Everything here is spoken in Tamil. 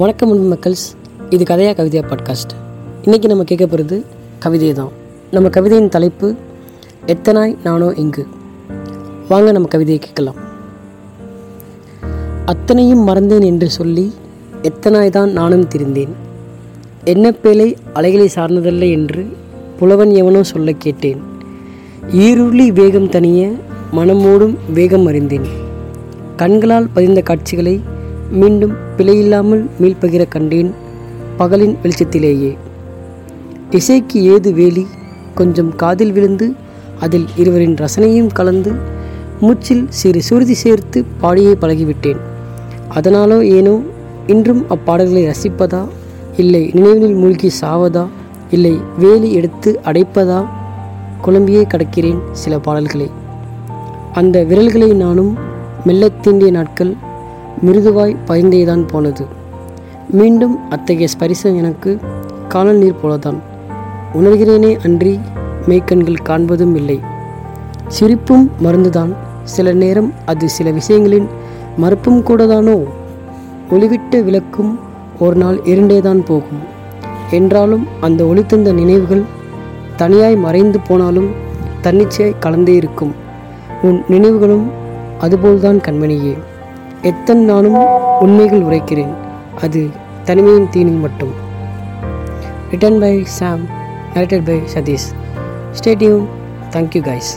வணக்கம் அன்பு மக்கள்ஸ் இது கதையா கவிதையா பாட்காஸ்ட் இன்றைக்கி நம்ம கேட்க போகிறது கவிதை தான் நம்ம கவிதையின் தலைப்பு எத்தனாய் நானோ இங்கு? வாங்க நம்ம கவிதையை கேட்கலாம். அத்தனையும் மறந்தேன் என்று சொல்லி எத்தனாய் தான் நானும் திரிந்தேன்? என்ன பேலை அலைகளை சார்ந்ததல்ல என்று புலவன் எவனோ சொல்ல கேட்டேன்? ஈருளி வேகம் தனிய மனமோடும் வேகம் அறிந்தேன். கண்களால் பதிந்த காட்சிகளை மீண்டும் பிழையில்லாமல் மீள்பகிர கண்டேன் பகலின் வெளிச்சத்திலேயே. இசைக்கு ஏது வேலி? கொஞ்சம் காதில் விழுந்து அதில் இருவரின் ரசனையும் கலந்து மூச்சில் சிறு சுருதி சேர்த்து பாடியே பழகிவிட்டேன். அதனாலோ ஏனோ இன்றும் அப்பாடல்களை ரசிப்பதா? இல்லை நினைவில் மூழ்கி சாவதா? இல்லை வேலி எடுத்து அடைப்பதா? குழம்பியே கடக்கிறேன் சில பாடல்களை. அந்த விரல்களை நானும் மெல்ல தீண்டிய நாட்கள் மிருதுவாய் பயந்தேதான் போனது. மீண்டும் அத்தகைய ஸ்பரிசம் எனக்கு காணல் நீர் போலதான். உணர்கிறேனே அன்றி மெய்க்கண்கள் காண்பதும் இல்லை. சிரிப்பும் மருந்துதான் சில நேரம் அது சில விஷயங்களின் மறுப்பும் கூடதானோ? ஒளிவிட்ட விளக்கும் ஒரு நாள் இருண்டேதான் போகும். என்றாலும் அந்த ஒளி தந்த நினைவுகள் தனியாய் மறைந்து போனாலும் தன்னிச்சையாய் கலந்தே இருக்கும். உன் நினைவுகளும் அதுபோல்தான் கண்மணியே. எத்தன் நானும் உண்மைகள் உரைக்கிறேன். அது தனிமையின் தீனில் மட்டும். Written by Sam narrated by Sathish stadium thank you guys